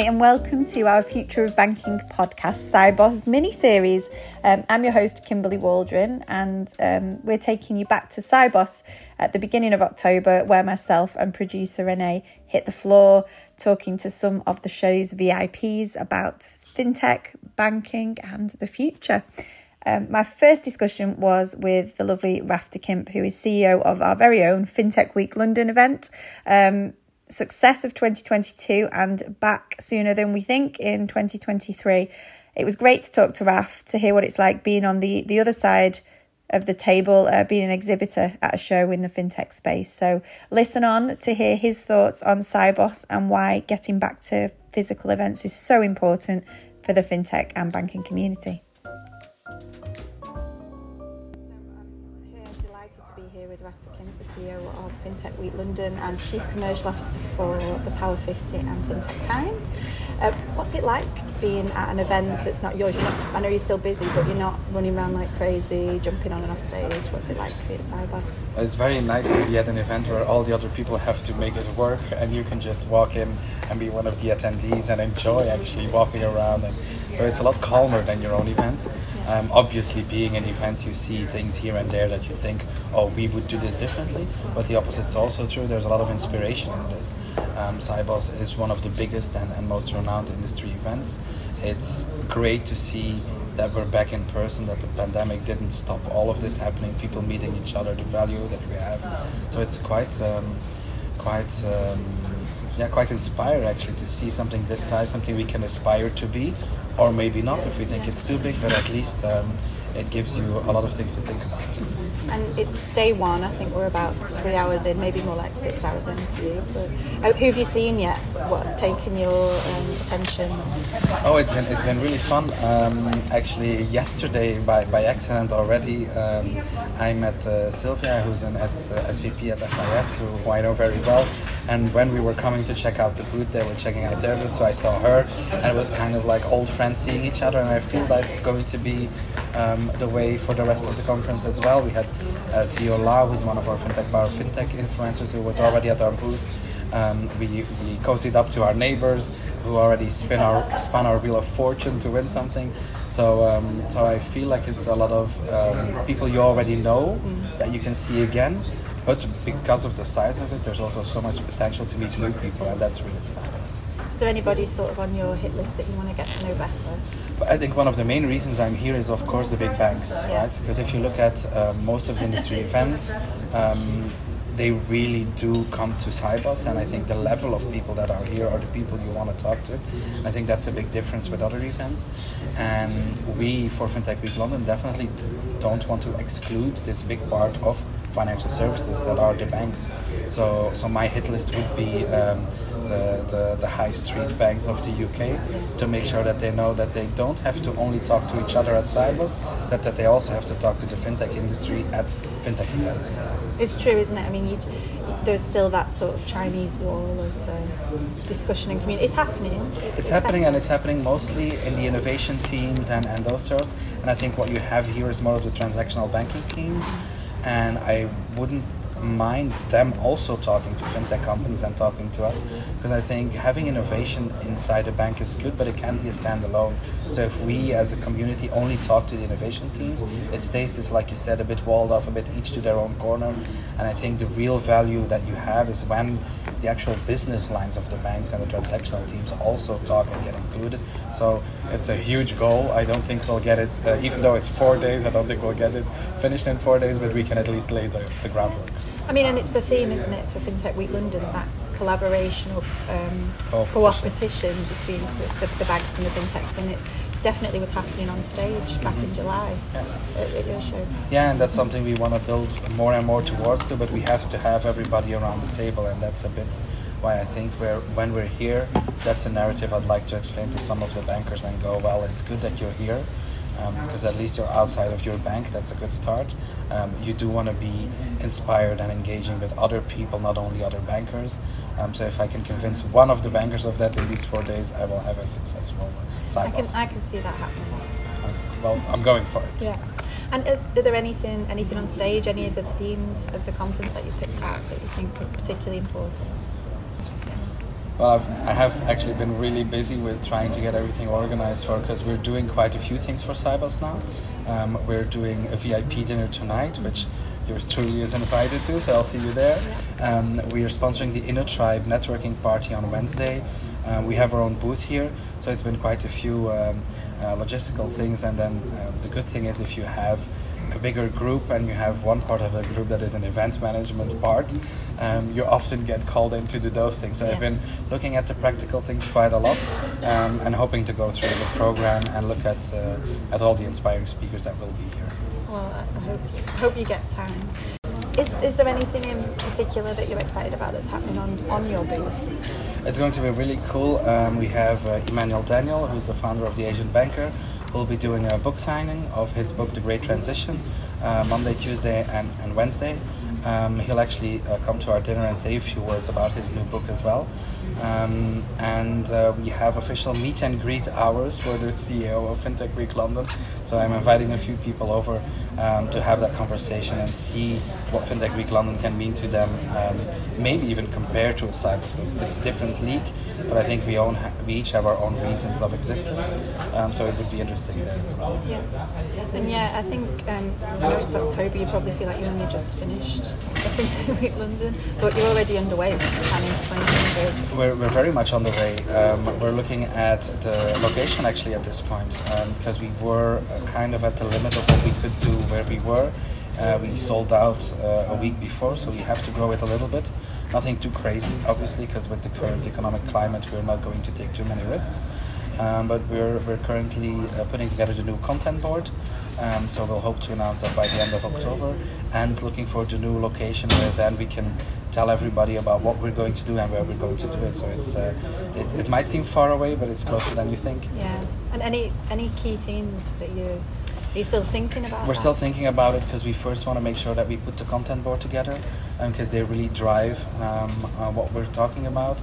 Hi, and welcome to our Future of Banking podcast, Sibos mini series. Um, I'm your host, Kimberly Waldron, and um, we're taking you back to Sibos at the beginning of October, where myself and producer Renee hit the floor talking to some of the show's VIPs about fintech, banking, and the future. Um, my first discussion was with the lovely Rafter Kimp, who is CEO of our very own FinTech Week London event. Um, success of 2022 and back sooner than we think in 2023. It was great to talk to Raf to hear what it's like being on the, the other side of the table, uh, being an exhibitor at a show in the fintech space. So listen on to hear his thoughts on Sibos and why getting back to physical events is so important for the fintech and banking community. CEO of FinTech Week London and Chief Commercial Officer for the Power 50 and FinTech Times. Uh, what's it like being at an event that's not yours? Not, I know you're still busy, but you're not running around like crazy, jumping on and off stage. What's it like to be at Sibos? It's very nice to be at an event where all the other people have to make it work, and you can just walk in and be one of the attendees and enjoy actually walking around. And so it's a lot calmer than your own event. Um, obviously, being in events, you see things here and there that you think, oh, we would do this differently. But the opposite is also true. There's a lot of inspiration in this. Um, is one of the biggest and, and most renowned industry events. It's great to see that we're back in person, that the pandemic didn't stop all of this happening, people meeting each other, the value that we have. So it's quite, um, quite, um, yeah, quite inspiring actually to see something this size, something we can aspire to be, or maybe not if we think it's too big, but at least um, it gives you a lot of things to think about. And it's day one. I think we're about three hours in, maybe more like six hours in for you. But who have you seen yet? What's taken your um, attention? Oh, it's been it's been really fun. Um, actually, yesterday by, by accident already, um, I met uh, Sylvia, who's an S, uh, SVP at FIS, who, who I know very well. And when we were coming to check out the booth, they were checking out their booth, so I saw her, and it was kind of like old friends seeing each other. And I feel that's going to be um, the way for the rest of the conference as well. We had uh, Theo who's one of our FinTech Bar FinTech influencers, who was already at our booth. Um, we, we cozied up to our neighbors who already spin our spun our wheel of fortune to win something. So um, so I feel like it's a lot of um, people you already know that you can see again. But because of the size of it, there's also so much potential to meet new people, and that's really exciting. Is there anybody sort of on your hit list that you want to get to know better? I think one of the main reasons I'm here is, of course, the big banks, yeah. right? Because if you look at uh, most of the industry events, um, they really do come to Sibos, and I think the level of people that are here are the people you want to talk to. And I think that's a big difference with other events. And we, for FinTech Week London, definitely don't want to exclude this big part of financial services that are the banks. So, so my hit list would be um, the, the, the high street banks of the UK to make sure that they know that they don't have to only talk to each other at Sibos, but that they also have to talk to the fintech industry at fintech events. It's true, isn't it? I mean, there's still that sort of Chinese wall of uh, discussion and community. It's happening. It's, it's happening, and it's happening mostly in the innovation teams and, and those sorts. And I think what you have here is more of the transactional banking teams. And I wouldn't mind them also talking to fintech companies and talking to us because I think having innovation inside a bank is good, but it can't be a standalone. So if we as a community only talk to the innovation teams, it stays this, like you said, a bit walled off, a bit each to their own corner. And I think the real value that you have is when the actual business lines of the banks and the transactional teams also talk and get included. So it's a huge goal. I don't think we'll get it, uh, even though it's four days, I don't think we'll get it finished in four days, but we can at least lay the, the groundwork. I mean, and it's the theme, isn't it, for FinTech Week London, that collaboration or um, co-opetition between the, the, banks and the fintechs, and it definitely was happening on stage back in mm-hmm. July yeah. at, show. Yeah, and that's something we want to build more and more towards, to, but we have to have everybody around the table, and that's a bit why I think we're, when we're here, that's a narrative I'd like to explain to some of the bankers and go, well, it's good that you're here um, because at least you're outside of your bank. That's a good start. Um, you do want to be inspired and engaging with other people, not only other bankers. Um, so if I can convince one of the bankers of that in these four days, I will have a successful side I can, I can see that happening. Um, well, I'm going for it. Yeah. And are, are, there anything, anything on stage, any of the themes of the conference that you picked out that you think are particularly important? Well, I've, I have actually been really busy with trying to get everything organized for because we're doing quite a few things for Sibos now. Um, we're doing a VIP dinner tonight, which yours truly is invited to, so I'll see you there. Um, we are sponsoring the Innotribe networking party on Wednesday. Uh, we have our own booth here, so it's been quite a few um, uh, logistical things. And then uh, the good thing is if you have a bigger group and you have one part of a group that is an event management part, um, you often get called in to do those things. So Yeah. I've been looking at the practical things quite a lot um, and hoping to go through the program and look at uh, at all the inspiring speakers that will be here. Well, I hope I hope you get time. Is, is there anything in particular that you're excited about that's happening on, on your booth? It's going to be really cool. Um, we have uh, Emmanuel Daniel, who's the founder of the Asian Banker, who'll be doing a book signing of his book, The Great Transition, uh, Monday, Tuesday, and, and Wednesday. Um, he'll actually uh, come to our dinner and say a few words about his new book as well. Um, and uh, we have official meet and greet hours for the CEO of FinTech Week London. So I'm inviting a few people over um, to have that conversation and see what FinTech Week London can mean to them. Um, maybe even compare to a Sibos because it's a different league, but I think we own we each have our own reasons of existence. Um, so it would be interesting there as well. Yeah. And yeah, I think um, I know it's October. You probably feel like you only just finished up into Week London, but you're already underway with planning for 2023. We're, we're very much on the way. Um, we're looking at the location actually at this point because we were uh, kind of at the limit of what we could do where we were. Uh, we sold out uh, a week before, so we have to grow it a little bit. Nothing too crazy, obviously, because with the current economic climate, we're not going to take too many risks. Um, but we're, we're currently uh, putting together the new content board. Um, so we'll hope to announce that by the end of October and looking for the new location where then we can tell everybody about what we're going to do and where we're going to do it. So it's uh, it, it might seem far away, but it's closer than you think. Yeah. And any any key themes that you are you still thinking about? We're that? still thinking about it because we first want to make sure that we put the content board together because they really drive um, uh, what we're talking about.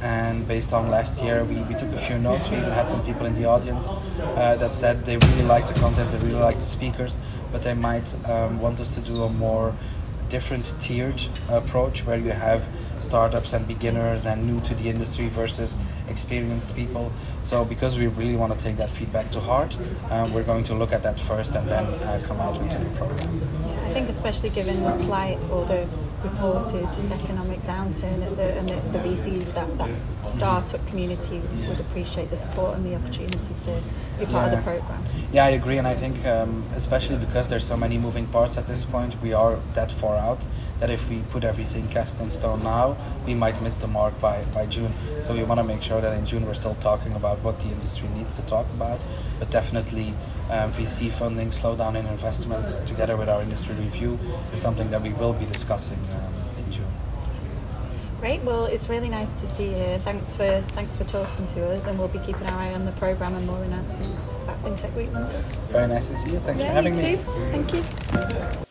And based on last year, we, we took a few notes. We even had some people in the audience uh, that said they really like the content, they really like the speakers, but they might um, want us to do a more different tiered approach where you have startups and beginners and new to the industry versus experienced people. So because we really want to take that feedback to heart, um, we're going to look at that first and then uh, come out with a new program. I think especially given the slight or the reported economic downturn at the, and the, VCs that that startup community would appreciate the support and the opportunity to be part of Yeah. the program. Yeah, I agree, and I think um, especially because there's so many moving parts at this point, we are that far out that if we put everything cast in stone now, we might miss the mark by, by June. So we want to make sure that in June we're still talking about what the industry needs to talk about, but definitely um, VC funding, slowdown in investments, together with our industry review, is something that we will be discussing um. Great. Well, it's really nice to see you. Thanks for thanks for talking to us, and we'll be keeping our eye on the program and more announcements at FinTech Week. Very nice to see you. Thanks for having me. too. Thank you.